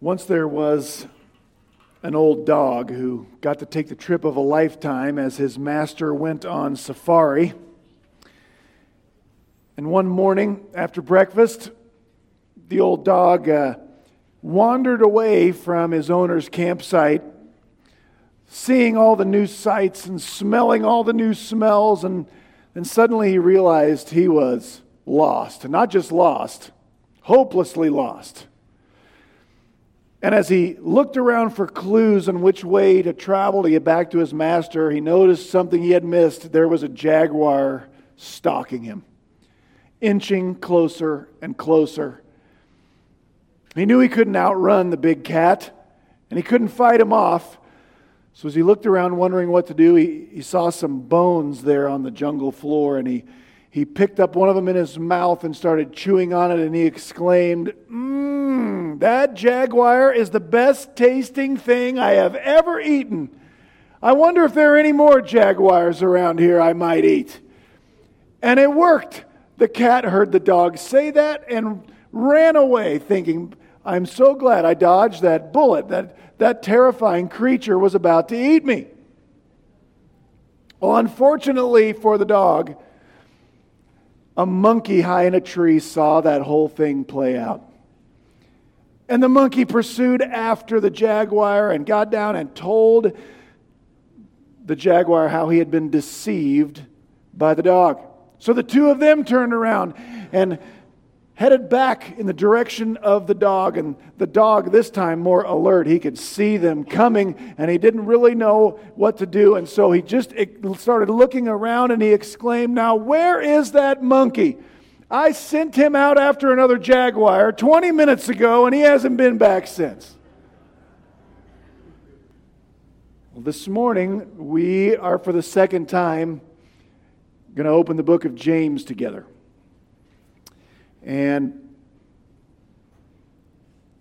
Once there was an old dog who got to take the trip of a lifetime as his master went on safari. And one morning after breakfast, the old dog uh, wandered away from his owner's campsite, seeing all the new sights and smelling all the new smells. And then suddenly he realized he was lost. And not just lost, hopelessly lost. And as he looked around for clues on which way to travel to get back to his master, he noticed something he had missed. There was a jaguar stalking him, inching closer and closer. He knew he couldn't outrun the big cat, and he couldn't fight him off. So as he looked around wondering what to do, he, he saw some bones there on the jungle floor, and he, he picked up one of them in his mouth and started chewing on it, and he exclaimed, Mmm Mm. that jaguar is the best tasting thing I have ever eaten. I wonder if there are any more jaguars around here I might eat. And it worked. The cat heard the dog say that and ran away, thinking, I'm so glad I dodged that bullet. That, that terrifying creature was about to eat me. Well, unfortunately for the dog, a monkey high in a tree saw that whole thing play out. And the monkey pursued after the jaguar and got down and told the jaguar how he had been deceived by the dog. So the two of them turned around and headed back in the direction of the dog. And the dog, this time more alert, he could see them coming and he didn't really know what to do. And so he just started looking around and he exclaimed, Now, where is that monkey? I sent him out after another jaguar 20 minutes ago, and he hasn't been back since. Well, this morning, we are for the second time going to open the book of James together. And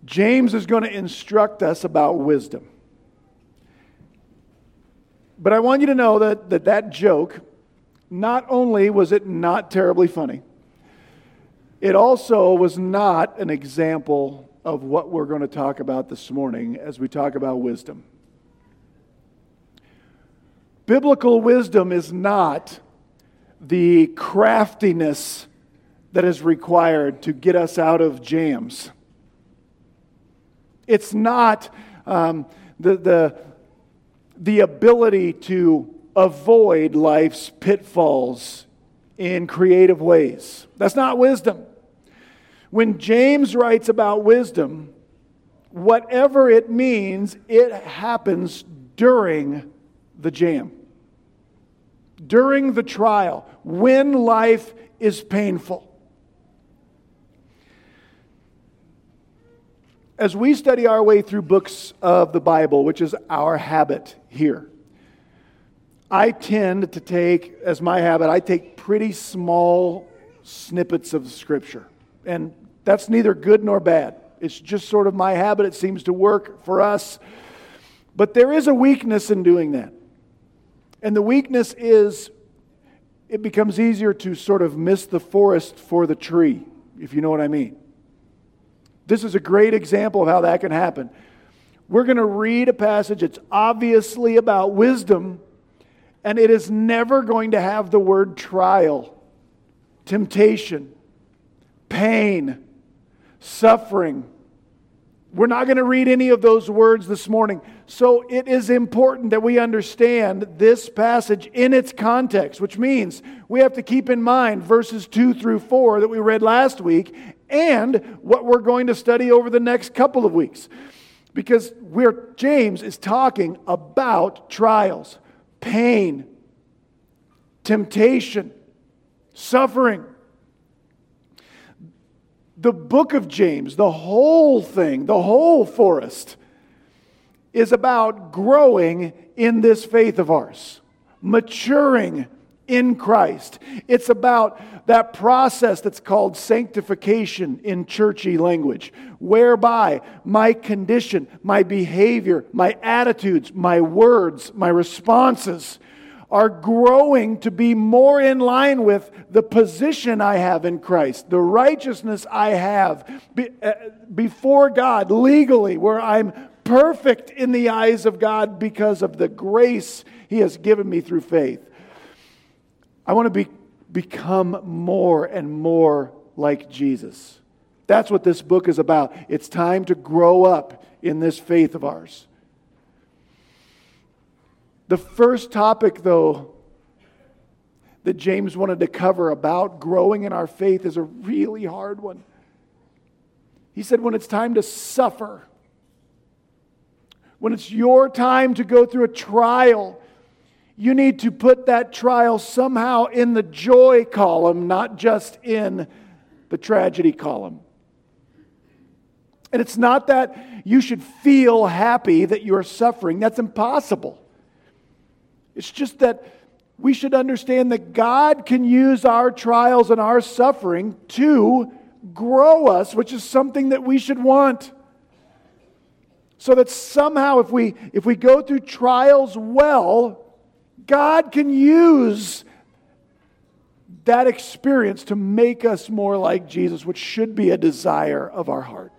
James is going to instruct us about wisdom. But I want you to know that that, that joke, not only was it not terribly funny, it also was not an example of what we're going to talk about this morning as we talk about wisdom. Biblical wisdom is not the craftiness that is required to get us out of jams. It's not um, the, the, the ability to avoid life's pitfalls in creative ways. That's not wisdom. When James writes about wisdom, whatever it means, it happens during the jam, during the trial, when life is painful. As we study our way through books of the Bible, which is our habit here, I tend to take, as my habit, I take pretty small snippets of Scripture. And that's neither good nor bad. It's just sort of my habit. It seems to work for us. But there is a weakness in doing that. And the weakness is it becomes easier to sort of miss the forest for the tree, if you know what I mean. This is a great example of how that can happen. We're going to read a passage, it's obviously about wisdom, and it is never going to have the word trial, temptation, pain, suffering. We're not going to read any of those words this morning. So it is important that we understand this passage in its context, which means we have to keep in mind verses 2 through 4 that we read last week and what we're going to study over the next couple of weeks. Because we're, James is talking about trials, pain, temptation, suffering the book of James, the whole thing, the whole forest, is about growing in this faith of ours, maturing in Christ. It's about that process that's called sanctification in churchy language, whereby my condition, my behavior, my attitudes, my words, my responses are growing to be more in line with the position I have in Christ, the righteousness I have uh, before God legally, where I'm perfect in the eyes of God because of the grace He has given me through faith. I want to be, become more and more like Jesus. That's what this book is about. It's time to grow up in this faith of ours. The first topic, though, that James wanted to cover about growing in our faith is a really hard one. He said, when it's time to suffer, when it's your time to go through a trial, you need to put that trial somehow in the joy column, not just in the tragedy column. And it's not that you should feel happy that you're suffering, that's impossible. It's just that we should understand that God can use our trials and our suffering to grow us, which is something that we should want. So that somehow, if we, if we go through trials well, God can use that experience to make us more like Jesus, which should be a desire of our heart.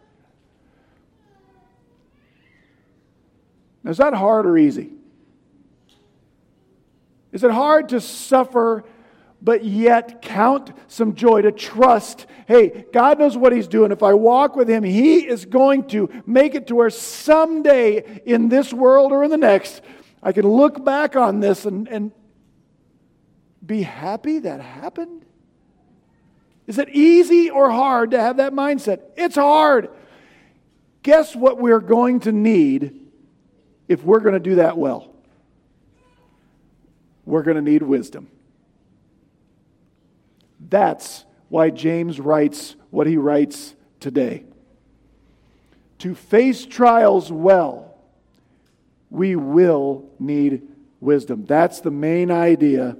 Now, is that hard or easy? Is it hard to suffer but yet count some joy to trust hey, God knows what He's doing. If I walk with Him, He is going to make it to where someday in this world or in the next, I can look back on this and, and be happy that happened? Is it easy or hard to have that mindset? It's hard. Guess what we're going to need if we're going to do that well? We're going to need wisdom. That's why James writes what he writes today. To face trials well, we will need wisdom. That's the main idea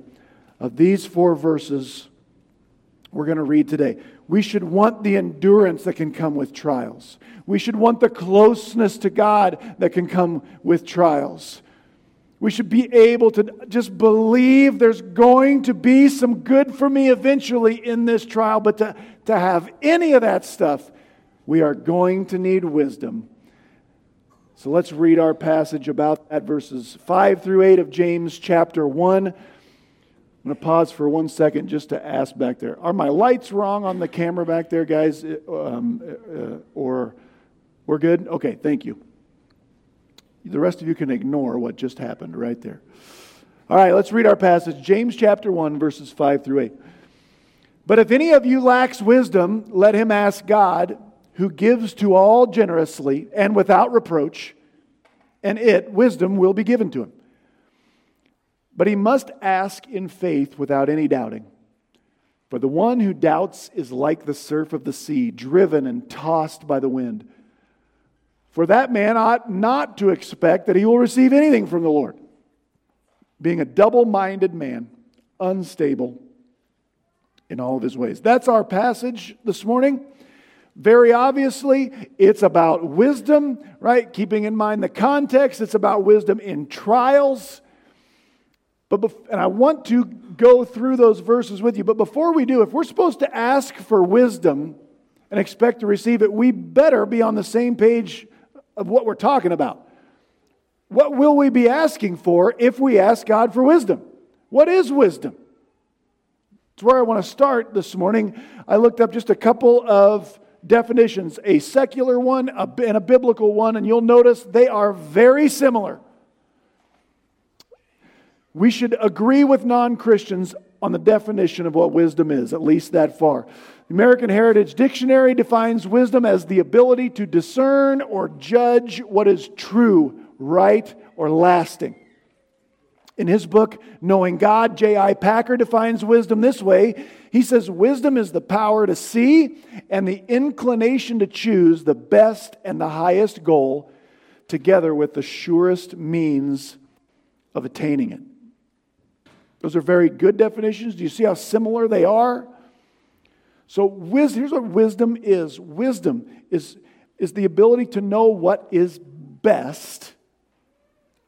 of these four verses we're going to read today. We should want the endurance that can come with trials. We should want the closeness to God that can come with trials. We should be able to just believe there's going to be some good for me eventually in this trial. But to, to have any of that stuff, we are going to need wisdom. So let's read our passage about that, verses 5 through 8 of James chapter 1. I'm going to pause for one second just to ask back there Are my lights wrong on the camera back there, guys? Um, uh, or we're good? Okay, thank you. The rest of you can ignore what just happened right there. All right, let's read our passage James chapter 1, verses 5 through 8. But if any of you lacks wisdom, let him ask God, who gives to all generously and without reproach, and it, wisdom, will be given to him. But he must ask in faith without any doubting. For the one who doubts is like the surf of the sea, driven and tossed by the wind. For that man ought not to expect that he will receive anything from the Lord, being a double minded man, unstable in all of his ways. That's our passage this morning. Very obviously, it's about wisdom, right? Keeping in mind the context, it's about wisdom in trials. But and I want to go through those verses with you. But before we do, if we're supposed to ask for wisdom and expect to receive it, we better be on the same page of what we're talking about. What will we be asking for if we ask God for wisdom? What is wisdom? It's where I want to start this morning. I looked up just a couple of definitions a secular one and a biblical one, and you'll notice they are very similar. We should agree with non Christians on the definition of what wisdom is, at least that far. The American Heritage Dictionary defines wisdom as the ability to discern or judge what is true, right, or lasting. In his book, Knowing God, J.I. Packer defines wisdom this way. He says, Wisdom is the power to see and the inclination to choose the best and the highest goal, together with the surest means of attaining it. Those are very good definitions. Do you see how similar they are? So, here's what wisdom is wisdom is, is the ability to know what is best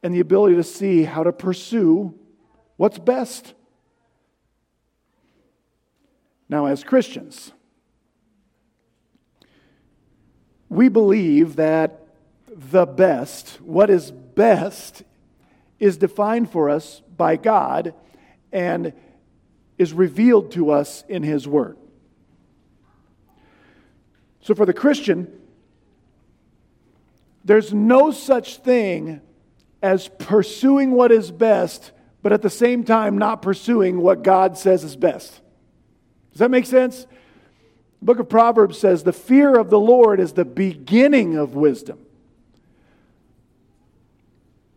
and the ability to see how to pursue what's best. Now, as Christians, we believe that the best, what is best, is defined for us by God and is revealed to us in His Word. So, for the Christian, there's no such thing as pursuing what is best, but at the same time not pursuing what God says is best. Does that make sense? The book of Proverbs says, The fear of the Lord is the beginning of wisdom.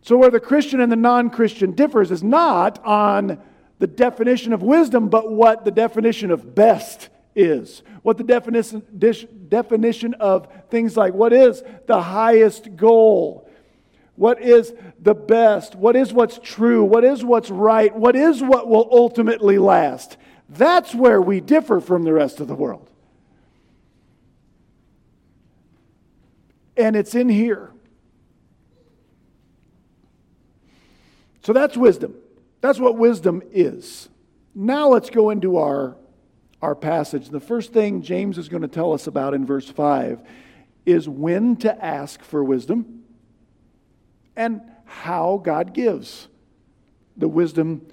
So, where the Christian and the non Christian differs is not on the definition of wisdom, but what the definition of best is. What the definition, definition of things like what is the highest goal? What is the best? What is what's true? What is what's right? What is what will ultimately last? That's where we differ from the rest of the world. And it's in here. So that's wisdom. That's what wisdom is. Now let's go into our, our passage. The first thing James is going to tell us about in verse 5 is when to ask for wisdom and how God gives the wisdom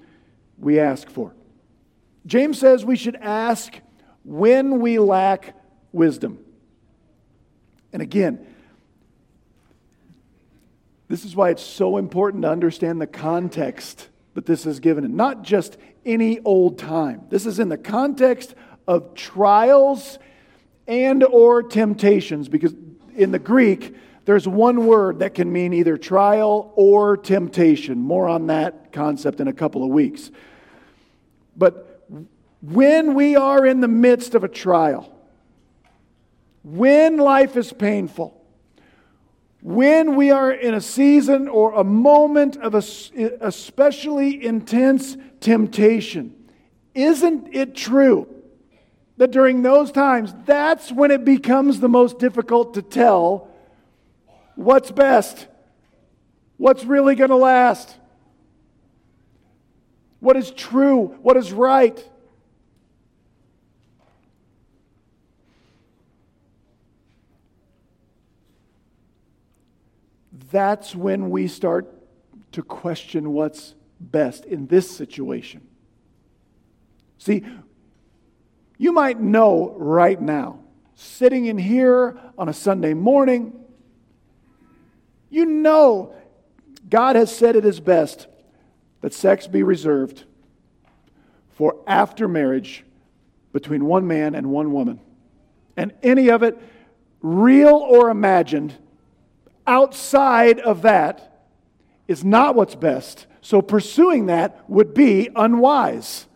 we ask for. James says we should ask when we lack wisdom. And again, this is why it's so important to understand the context that this is given in, not just any old time. This is in the context of trials and or temptations because in the Greek there's one word that can mean either trial or temptation. More on that concept in a couple of weeks. But when we are in the midst of a trial, when life is painful, when we are in a season or a moment of especially intense temptation, isn't it true that during those times, that's when it becomes the most difficult to tell what's best, what's really going to last, what is true, what is right? That's when we start to question what's best in this situation. See, you might know right now, sitting in here on a Sunday morning, you know God has said it is best that sex be reserved for after marriage between one man and one woman. And any of it, real or imagined, outside of that is not what's best. So pursuing that would be unwise.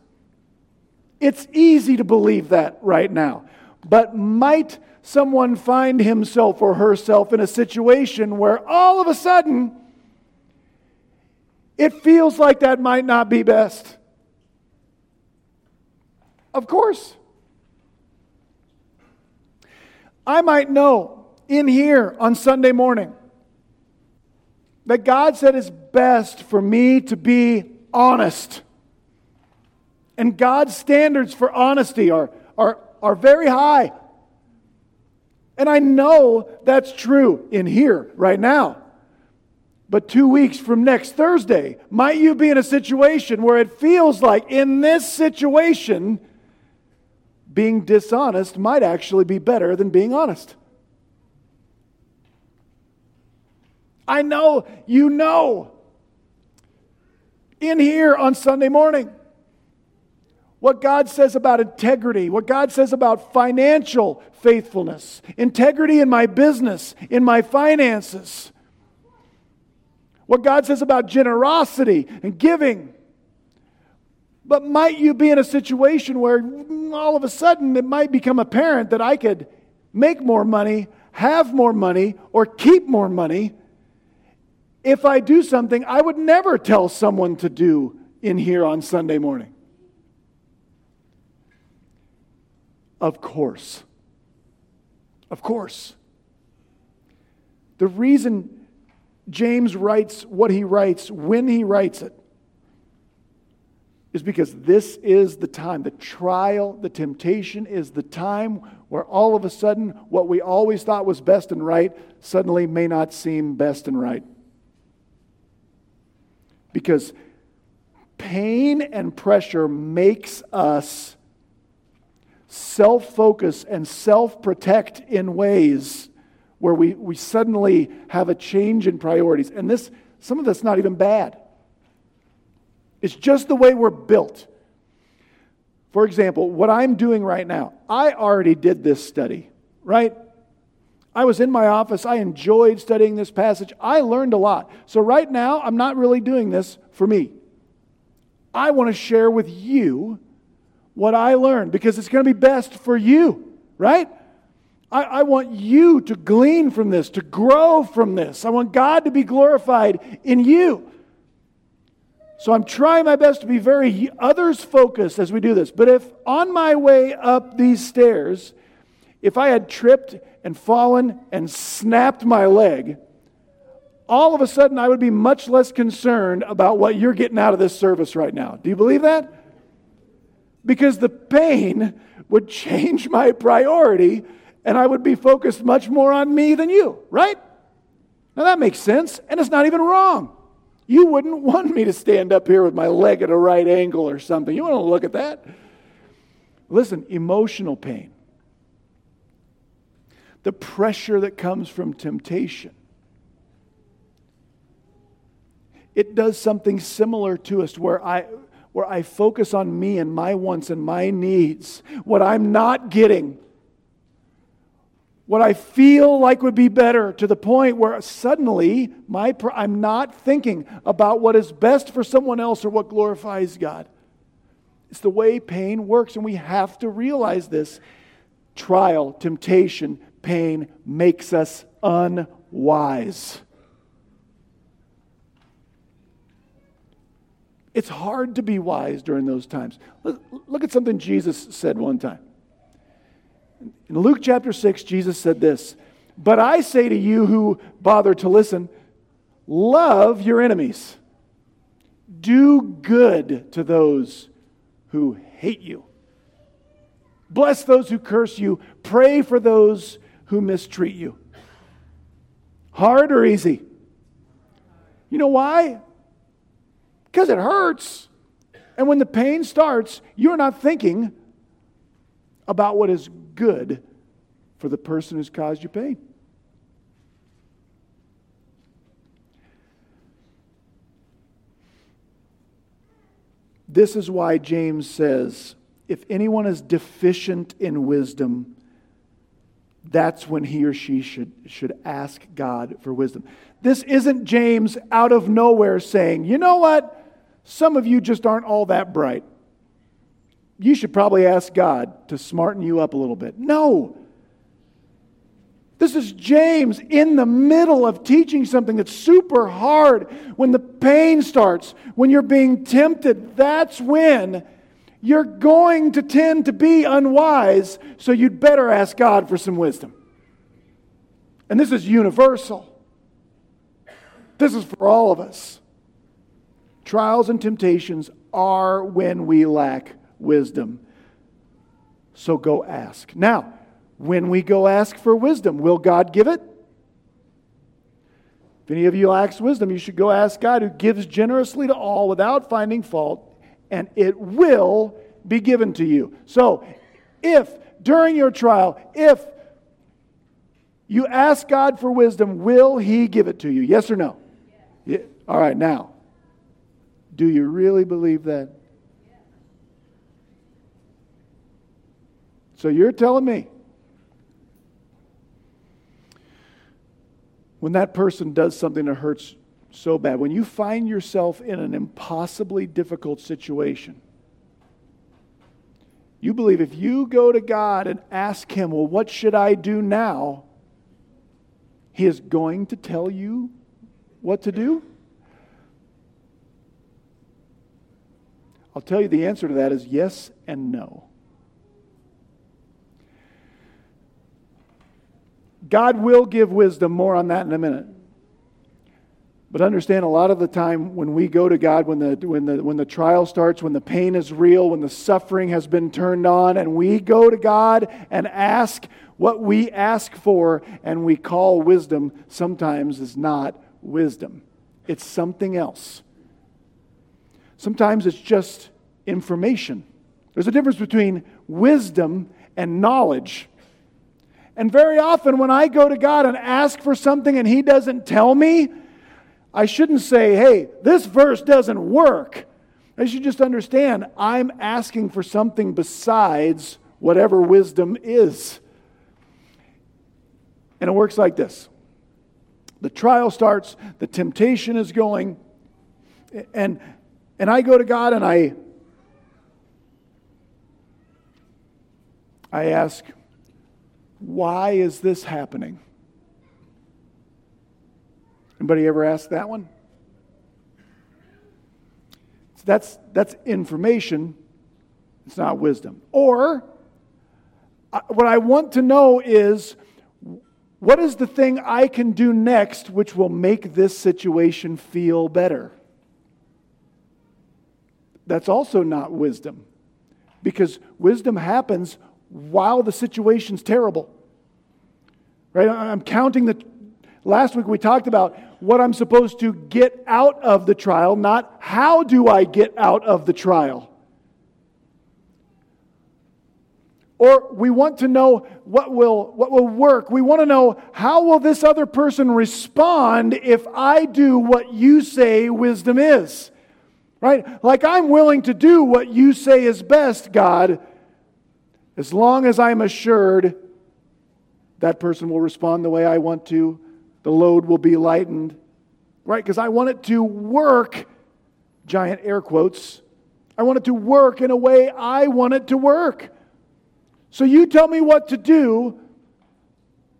It's easy to believe that right now. But might someone find himself or herself in a situation where all of a sudden it feels like that might not be best? Of course. I might know in here on Sunday morning that God said it's best for me to be honest. And God's standards for honesty are, are, are very high. And I know that's true in here right now. But two weeks from next Thursday, might you be in a situation where it feels like in this situation, being dishonest might actually be better than being honest? I know you know. In here on Sunday morning, what God says about integrity, what God says about financial faithfulness, integrity in my business, in my finances, what God says about generosity and giving. But might you be in a situation where all of a sudden it might become apparent that I could make more money, have more money, or keep more money if I do something I would never tell someone to do in here on Sunday morning? Of course. Of course. The reason James writes what he writes when he writes it is because this is the time. The trial, the temptation is the time where all of a sudden what we always thought was best and right suddenly may not seem best and right. Because pain and pressure makes us self focus and self protect in ways where we, we suddenly have a change in priorities. And this, some of that's not even bad. It's just the way we're built. For example, what I'm doing right now, I already did this study, right? I was in my office. I enjoyed studying this passage. I learned a lot. So, right now, I'm not really doing this for me. I want to share with you what I learned because it's going to be best for you, right? I, I, want you to glean from this, to grow from this. I want God to be glorified in you. So I'm trying my best to be very others focused as we do this. But if on my way up these stairs, if I had tripped and fallen and snapped my leg, all of a sudden I would be much less concerned about what you're getting out of this service right now. Do you believe that? Because the pain would change my priority and I would be focused much more on me than you, right? Now that makes sense, and it's not even wrong. You wouldn't want me to stand up here with my leg at a right angle or something. You want to look at that? Listen, emotional pain, the pressure that comes from temptation, it does something similar to us where I, where I focus on me and my wants and my needs, what I'm not getting what I feel like would be better to the point where suddenly my, I'm not thinking about what is best for someone else or what glorifies God. It's the way pain works, and we have to realize this. Trial, temptation, pain makes us unwise. It's hard to be wise during those times. Look at something Jesus said one time. In Luke chapter 6, Jesus said this But I say to you who bother to listen, love your enemies, do good to those who hate you, bless those who curse you, pray for those who mistreat you. Hard or easy? You know why? Because it hurts. And when the pain starts, you're not thinking about what is good for the person who's caused you pain. This is why James says if anyone is deficient in wisdom, that's when he or she should, should ask God for wisdom. This isn't James out of nowhere saying, you know what? Some of you just aren't all that bright you should probably ask God to smarten you up a little bit. No. This is James in the middle of teaching something that's super hard. When the pain starts, when you're being tempted, that's when you're going to tend to be unwise, so you'd better ask God for some wisdom. And this is universal. This is for all of us. Trials and temptations are when we lack wisdom. So go ask. Now, when we go ask for wisdom, will God give it? If any of you lacks wisdom, you should go ask God who gives generously to all without finding fault, and it will be given to you. So, if during your trial, if you ask God for wisdom, will He give it to you? Yes or no? Yeah. All right, now, do you really believe that? So you're telling me when that person does something that hurts so bad, when you find yourself in an impossibly difficult situation, you believe if you go to God and ask Him, well, what should I do now? He is going to tell you what to do? I'll tell you the answer to that is yes and no. God will give wisdom, more on that in a minute. But understand a lot of the time when we go to God, when the, when, the, when the trial starts, when the pain is real, when the suffering has been turned on, and we go to God and ask what we ask for and we call wisdom, sometimes is not wisdom. It's something else. Sometimes it's just information. There's a difference between wisdom and knowledge. And very often, when I go to God and ask for something and He doesn't tell me, I shouldn't say, hey, this verse doesn't work. I should just understand I'm asking for something besides whatever wisdom is. And it works like this the trial starts, the temptation is going, and, and I go to God and I, I ask, why is this happening? Anybody ever asked that one? So that's, that's information, it's not wisdom. Or, uh, what I want to know is what is the thing I can do next which will make this situation feel better? That's also not wisdom. Because wisdom happens while the situation's terrible. Right? I'm counting the. Last week we talked about what I'm supposed to get out of the trial, not how do I get out of the trial. Or we want to know what will, what will work. We want to know how will this other person respond if I do what you say wisdom is. Right? Like I'm willing to do what you say is best, God, as long as I'm assured that person will respond the way I want to the load will be lightened, right? Because I want it to work, giant air quotes. I want it to work in a way I want it to work. So you tell me what to do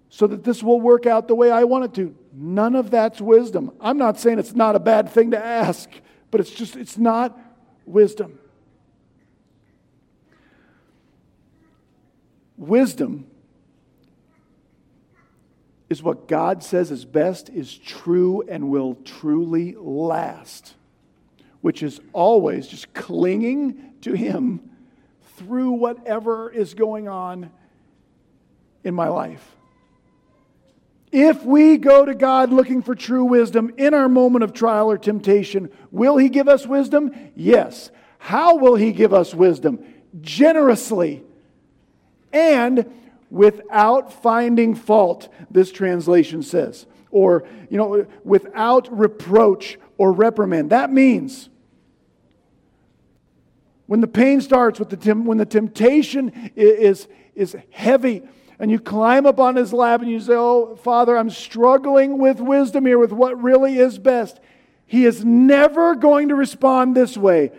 so that this will work out the way I want it to. None of that's wisdom. I'm not saying it's not a bad thing to ask, but it's just, it's not wisdom. Wisdom is what God says is best, is true, and will truly last, which is always just clinging to Him through whatever is going on in my life. If we go to God looking for true wisdom in our moment of trial or temptation, will He give us wisdom? Yes. How will He give us wisdom? Generously. And without finding fault, this translation says. Or, you know, without reproach or reprimand. That means when the pain starts, with the when the temptation is, is heavy, and you climb up on his lap and you say, Oh, Father, I'm struggling with wisdom here, with what really is best. He is never going to respond this way.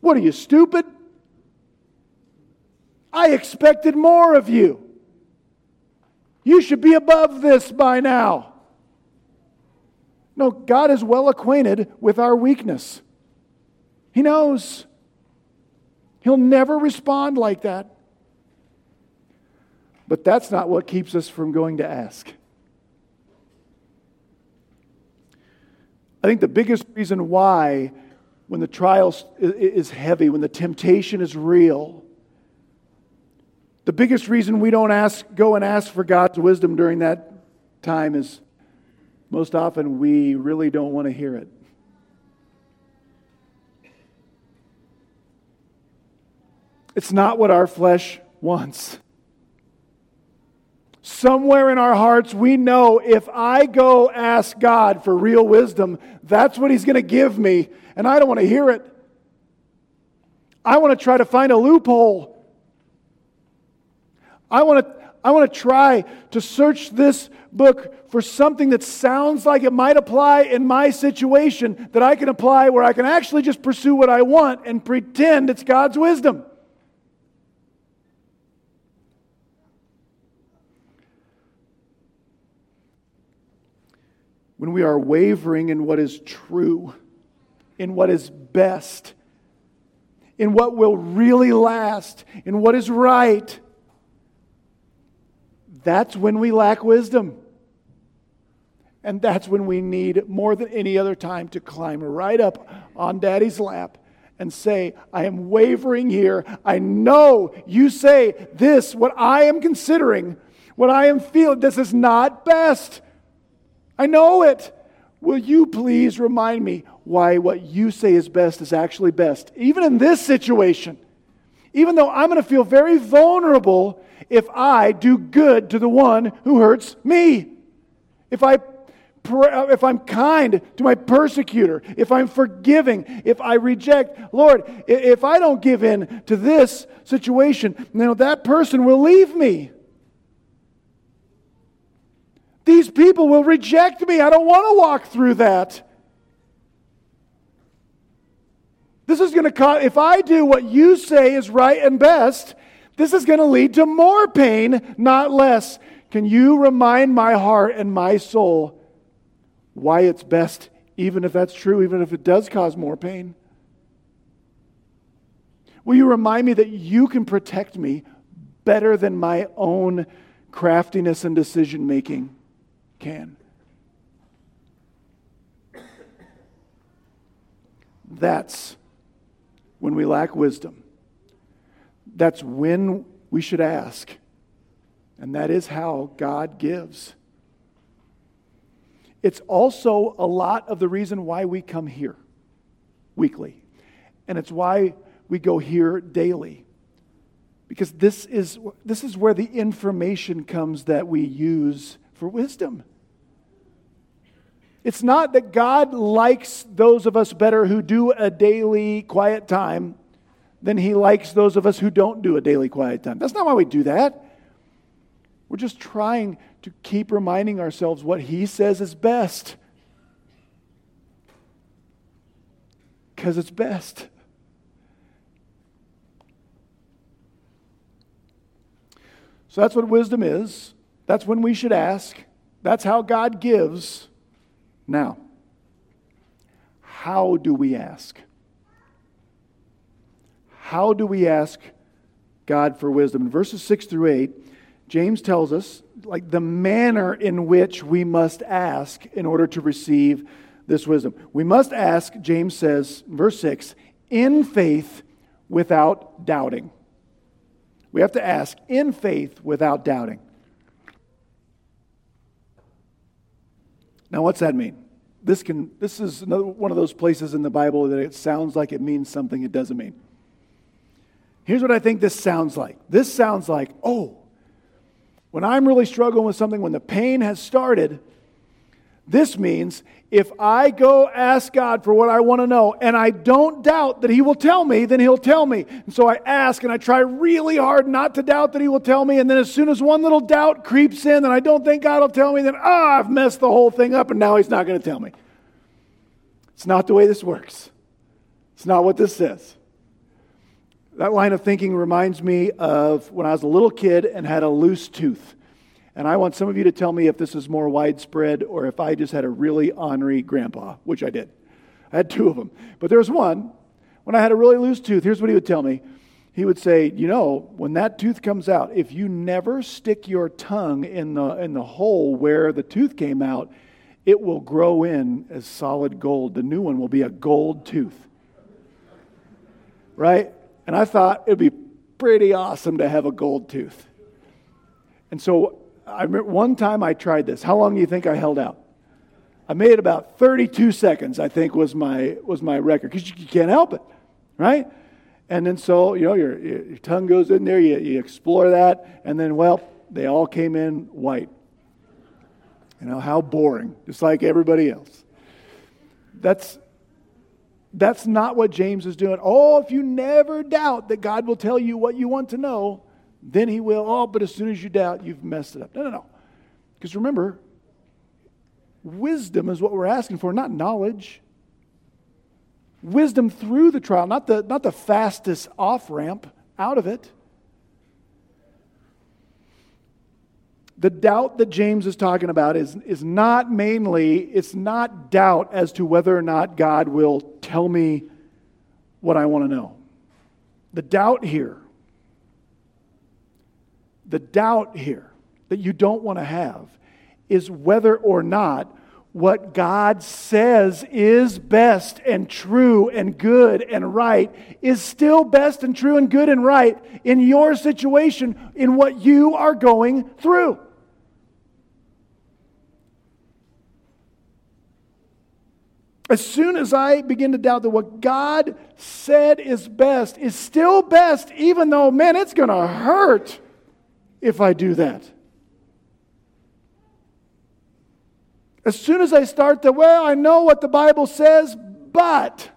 What are you, stupid? I expected more of you. You should be above this by now. No, God is well acquainted with our weakness. He knows. He'll never respond like that. But that's not what keeps us from going to ask. I think the biggest reason why, when the trial is heavy, when the temptation is real, the biggest reason we don't ask, go and ask for God's wisdom during that time is most often we really don't want to hear it. It's not what our flesh wants. Somewhere in our hearts, we know if I go ask God for real wisdom, that's what He's going to give me, and I don't want to hear it. I want to try to find a loophole. I want to I want to try to search this book for something that sounds like it might apply in my situation that I can apply where I can actually just pursue what I want and pretend it's God's wisdom. When we are wavering in what is true, in what is best, in what will really last, in what is right, that's when we lack wisdom. And that's when we need more than any other time to climb right up on daddy's lap and say, I am wavering here. I know you say this, what I am considering, what I am feeling, this is not best. I know it. Will you please remind me why what you say is best is actually best, even in this situation? Even though I'm going to feel very vulnerable if I do good to the one who hurts me. If I uh, if I'm kind to my persecutor, if I'm forgiving, if I reject, Lord, if I don't give in to this situation, you know, that person will leave me. These people will reject me. I don't want to walk through that. This is going to cause, if I do what you say is right and best, this is going to lead to more pain, not less. Can you remind my heart and my soul why it's best, even if that's true, even if it does cause more pain? Will you remind me that you can protect me better than my own craftiness and decision making can? That's when we lack wisdom. That's when we should ask. And that is how God gives. It's also a lot of the reason why we come here weekly. And it's why we go here daily. Because this is, this is where the information comes that we use for wisdom. It's not that God likes those of us better who do a daily quiet time than he likes those of us who don't do a daily quiet time. That's not why we do that. We're just trying to keep reminding ourselves what He says is best. Because it's best. So that's what wisdom is. That's when we should ask. That's how God gives. Now, how do we ask? How do we ask God for wisdom? In verses 6 through 8, James tells us like the manner in which we must ask in order to receive this wisdom. We must ask, James says, verse 6, in faith without doubting. We have to ask in faith without doubting. Now, what's that mean? This, can, this is another, one of those places in the Bible that it sounds like it means something it doesn't mean. Here's what I think this sounds like this sounds like, oh, when I'm really struggling with something, when the pain has started, this means if I go ask God for what I want to know and I don't doubt that He will tell me, then He'll tell me. And so I ask and I try really hard not to doubt that He will tell me. And then as soon as one little doubt creeps in and I don't think God will tell me, then, ah, oh, I've messed the whole thing up and now He's not going to tell me. It's not the way this works. It's not what this says. That line of thinking reminds me of when I was a little kid and had a loose tooth. And I want some of you to tell me if this is more widespread or if I just had a really ornery grandpa, which I did. I had two of them. But there was one, when I had a really loose tooth, here's what he would tell me. He would say, You know, when that tooth comes out, if you never stick your tongue in the, in the hole where the tooth came out, it will grow in as solid gold. The new one will be a gold tooth. Right? And I thought it'd be pretty awesome to have a gold tooth. And so I remember one time I tried this. How long do you think I held out? I made about 32 seconds, I think was my, was my record, because you, you, can't help it, right? And then so, you know, your, your tongue goes in there, you, you explore that, and then, well, they all came in white. You know, how boring, just like everybody else. That's, that's not what James is doing. Oh, if you never doubt that God will tell you what you want to know, then he will. Oh, but as soon as you doubt, you've messed it up. No, no, no. Because remember, wisdom is what we're asking for, not knowledge. Wisdom through the trial, not the, not the fastest off ramp out of it. the doubt that James is talking about is, is not mainly, it's not doubt as to whether or not God will tell me what I want to know. The doubt here, the doubt here that you don't want to have is whether or not what God says is best and true and good and right is still best and true and good and right in your situation, in what you are going through. As soon as I begin to doubt that what God said is best is still best, even though, man, it's going to hurt if I do that. As soon as I start to, well, I know what the Bible says, but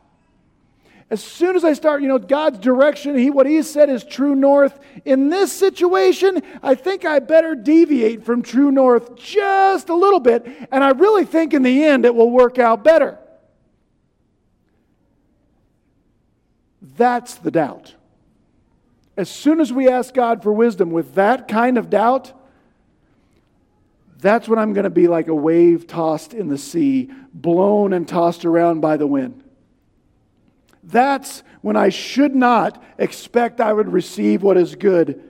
as soon as I start, you know, God's direction, he, what He said is true north. In this situation, I think I better deviate from true north just a little bit, and I really think in the end it will work out better. That's the doubt. As soon as we ask God for wisdom with that kind of doubt, that's when I'm going to be like a wave tossed in the sea, blown and tossed around by the wind. That's when I should not expect I would receive what is good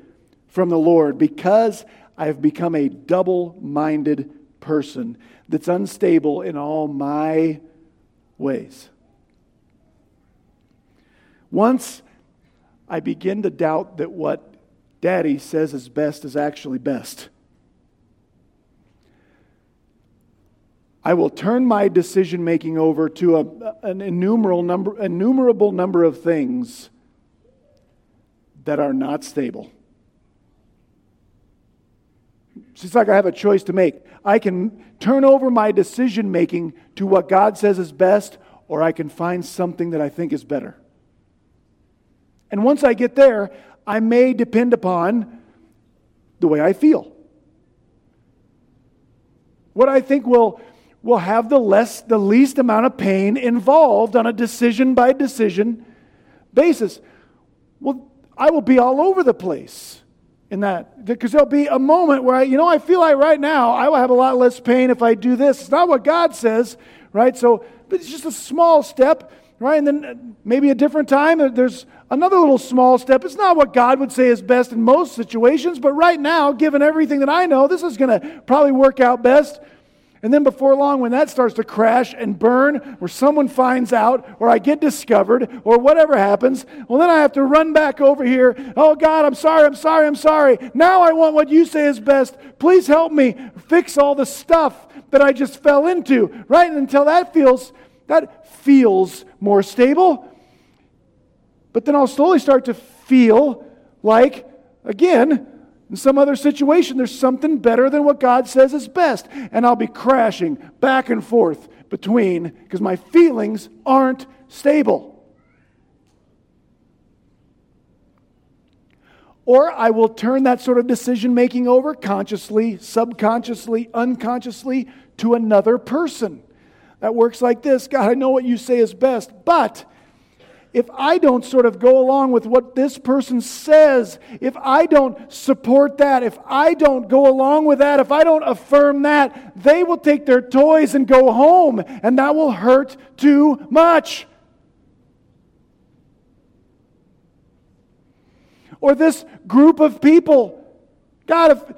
from the Lord because I have become a double minded person that's unstable in all my ways. Once I begin to doubt that what daddy says is best is actually best, I will turn my decision making over to a, an innumerable number, innumerable number of things that are not stable. It's like I have a choice to make. I can turn over my decision making to what God says is best, or I can find something that I think is better. And once I get there, I may depend upon the way I feel. What I think will, will have the, less, the least amount of pain involved on a decision by decision basis. Well, I will be all over the place in that because there'll be a moment where I, you know, I feel like right now I will have a lot less pain if I do this. It's not what God says, right? So, but it's just a small step, right? And then uh, maybe a different time uh, there's Another little small step. It's not what God would say is best in most situations, but right now, given everything that I know, this is going to probably work out best. And then before long, when that starts to crash and burn, or someone finds out, or I get discovered, or whatever happens, well, then I have to run back over here. Oh, God, I'm sorry, I'm sorry, I'm sorry. Now I want what you say is best. Please help me fix all the stuff that I just fell into, right? And until that feels, that feels more stable, but then I'll slowly start to feel like, again, in some other situation, there's something better than what God says is best. And I'll be crashing back and forth between, because my feelings aren't stable. Or I will turn that sort of decision making over consciously, subconsciously, unconsciously to another person. That works like this God, I know what you say is best, but if I don't sort of go along with what this person says, if I don't support that, if I don't go along with that, if I don't affirm that, they will take their toys and go home, and that will hurt too much. Or this group of people, God, if,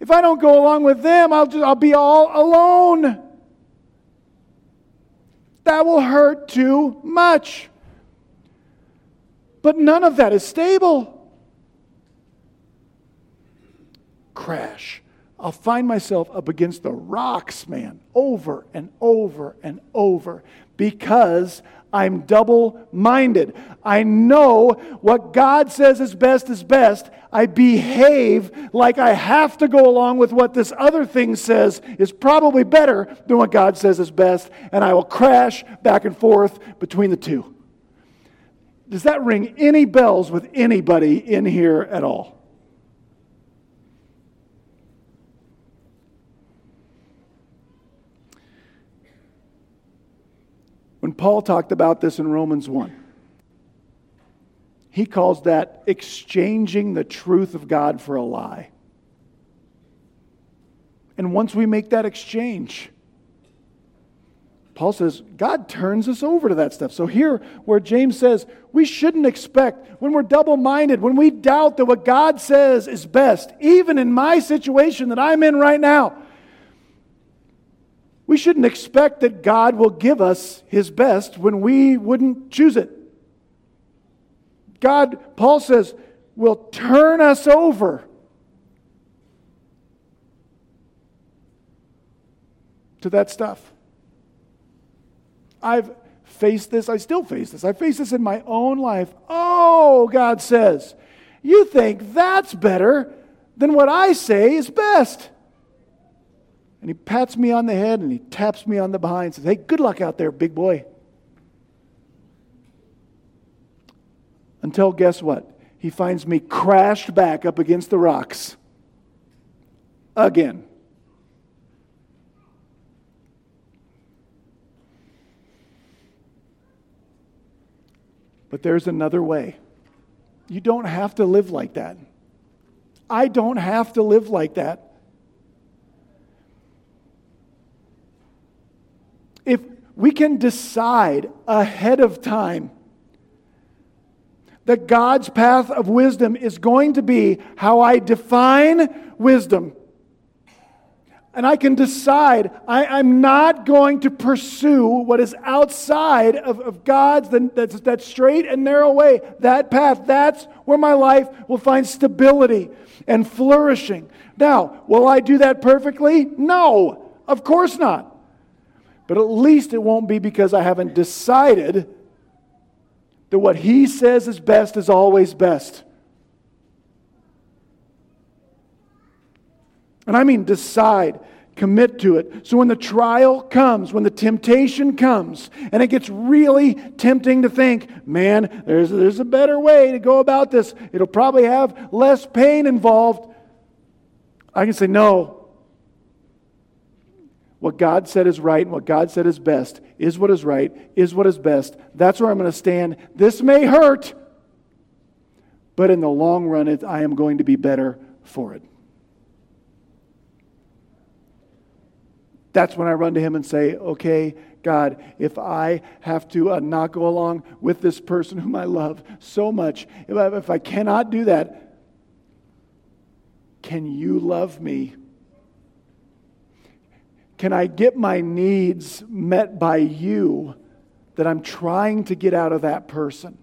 if I don't go along with them, I'll, just, I'll be all alone. That will hurt too much. But none of that is stable. Crash. I'll find myself up against the rocks, man, over and over and over because I'm double minded. I know what God says is best is best. I behave like I have to go along with what this other thing says is probably better than what God says is best, and I will crash back and forth between the two. Does that ring any bells with anybody in here at all? When Paul talked about this in Romans 1, he calls that exchanging the truth of God for a lie. And once we make that exchange, Paul says God turns us over to that stuff. So, here where James says we shouldn't expect, when we're double minded, when we doubt that what God says is best, even in my situation that I'm in right now, we shouldn't expect that God will give us his best when we wouldn't choose it. God, Paul says, will turn us over to that stuff. I've faced this, I still face this. I face this in my own life. Oh, God says, you think that's better than what I say is best. And he pats me on the head and he taps me on the behind and says, Hey, good luck out there, big boy. Until guess what? He finds me crashed back up against the rocks. Again. But there's another way. You don't have to live like that. I don't have to live like that. If we can decide ahead of time that God's path of wisdom is going to be how I define wisdom, and I can decide I, am not going to pursue what is outside of, of God's, that, that straight and narrow way, that path. That's where my life will find stability and flourishing. Now, will I do that perfectly? No, of course not. But at least it won't be because I haven't decided that what He says is best is always best. And I mean decide, commit to it. So when the trial comes, when the temptation comes, and it gets really tempting to think, man, there's, there's a better way to go about this, it'll probably have less pain involved. I can say, no. What God said is right and what God said is best is what is right, is what is best. That's where I'm going to stand. This may hurt, but in the long run, it, I am going to be better for it. That's when I run to him and say, okay, God, if I have to uh, not go along with this person whom I love so much, if I, if I cannot do that, can you love me? Can I get my needs met by you that I'm trying to get out of that person?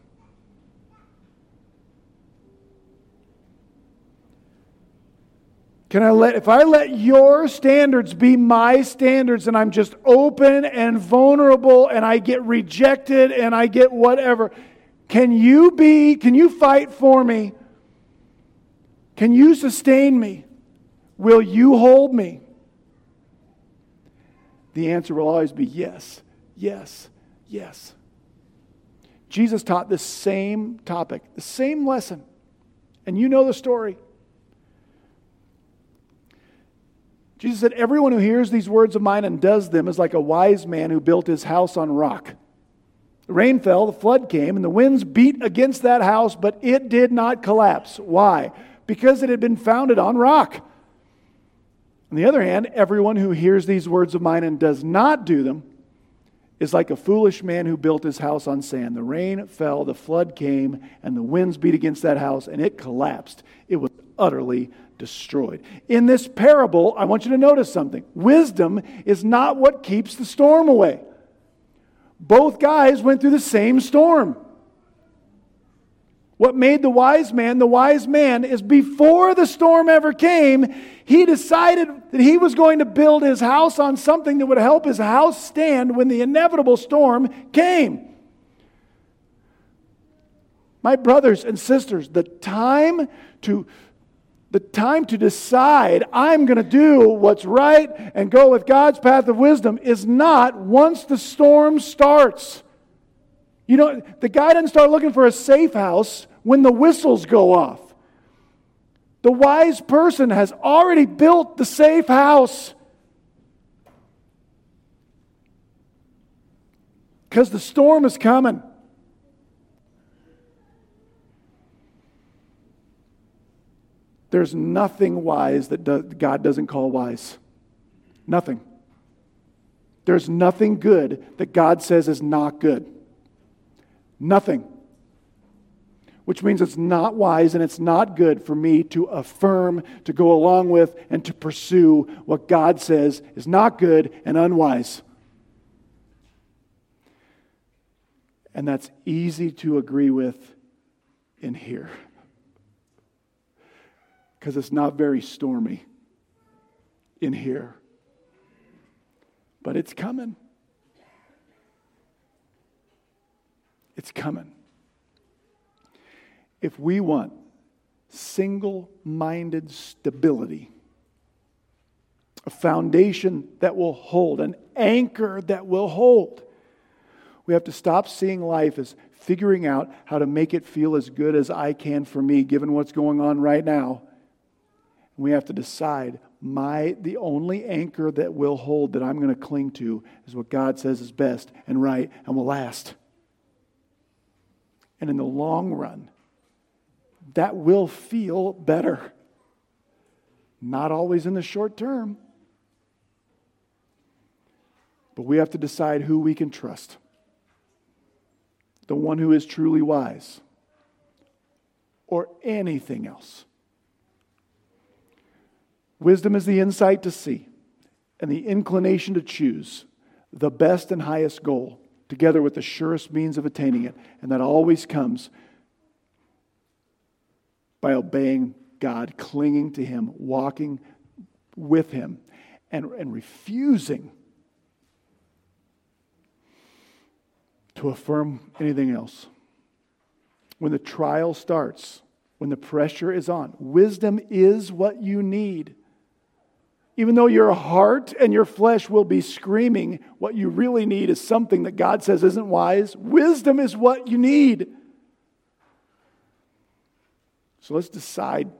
Can I let, if I let your standards be my standards and I'm just open and vulnerable and I get rejected and I get whatever, can you be, can you fight for me? Can you sustain me? Will you hold me? The answer will always be yes, yes, yes. Jesus taught the same topic, the same lesson. And you know the story. Jesus said, Everyone who hears these words of mine and does them is like a wise man who built his house on rock. The rain fell, the flood came, and the winds beat against that house, but it did not collapse. Why? Because it had been founded on rock. On the other hand, everyone who hears these words of mine and does not do them is like a foolish man who built his house on sand. The rain fell, the flood came, and the winds beat against that house, and it collapsed. It was utterly destroyed. In this parable, I want you to notice something. Wisdom is not what keeps the storm away. Both guys went through the same storm. What made the wise man the wise man is before the storm ever came, he decided that he was going to build his house on something that would help his house stand when the inevitable storm came. My brothers and sisters, the time to the time to decide I'm going to do what's right and go with God's path of wisdom is not once the storm starts. You know, the guy doesn't start looking for a safe house when the whistles go off. The wise person has already built the safe house. Because the storm is coming. There's nothing wise that God doesn't call wise. Nothing. There's nothing good that God says is not good. Nothing. which means it's not wise and it's not good for me to affirm, to go along with, and to pursue what God says is not good and unwise. And that's easy to agree with in here because it's not very stormy in here. But it's coming. It's coming. If we want single minded stability, a foundation that will hold, an anchor that will hold, we have to stop seeing life as figuring out how to make it feel as good as I can for me, given what's going on right now. We have to decide my the only anchor that will hold that I'm going to cling to is what God says is best and right and will last. And in the long run, that will feel better. Not always in the short term. But we have to decide who we can trust the one who is truly wise, or anything else. Wisdom is the insight to see and the inclination to choose the best and highest goal together with the surest means of attaining it. And that always comes by obeying God, clinging to Him, walking with Him, and, and refusing to affirm anything else. When the trial starts, when the pressure is on, wisdom is what you need. Even though your heart and your flesh will be screaming, what you really need is something that God says isn't wise. Wisdom is what you need. So let's decide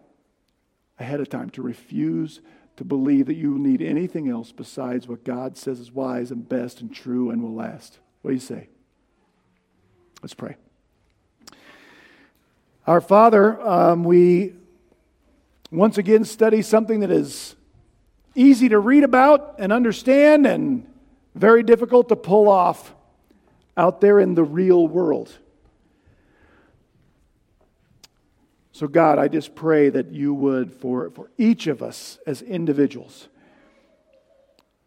ahead of time to refuse to believe that you need anything else besides what God says is wise and best and true and will last. What do you say? Let's pray. Our Father, um, we once again study something that is easy to read about and understand and very difficult to pull off out there in the real world. So, God, I just pray that you would, for, for each of us as individuals,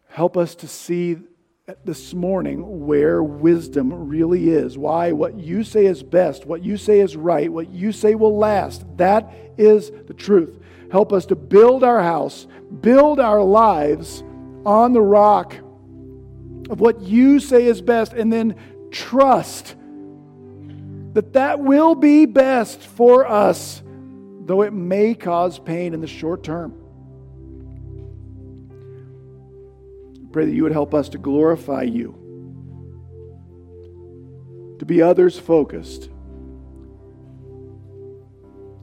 help us to see this morning where wisdom really is. Why? What you say is best, what you say is right, what you say will last. That is the truth. Help us to build our house, build our lives on the rock of what you say is best, and then trust that that will be best for us, though it may cause pain in the short term. Pray that you would help us to glorify you, to be others focused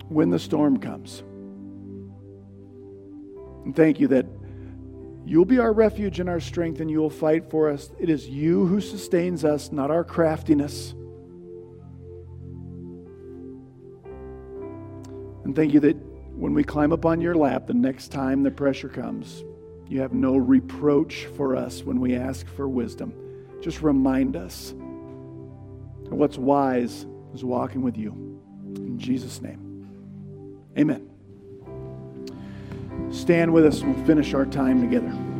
when the storm comes. And thank you that you'll be our refuge and our strength and you will fight for us. It is you who sustains us, not our craftiness. And thank you that when we climb up on your lap the next time the pressure comes, you have no reproach for us when we ask for wisdom. Just remind us that what's wise is walking with you. In Jesus' name, amen. Stand with us we'll finish our time together.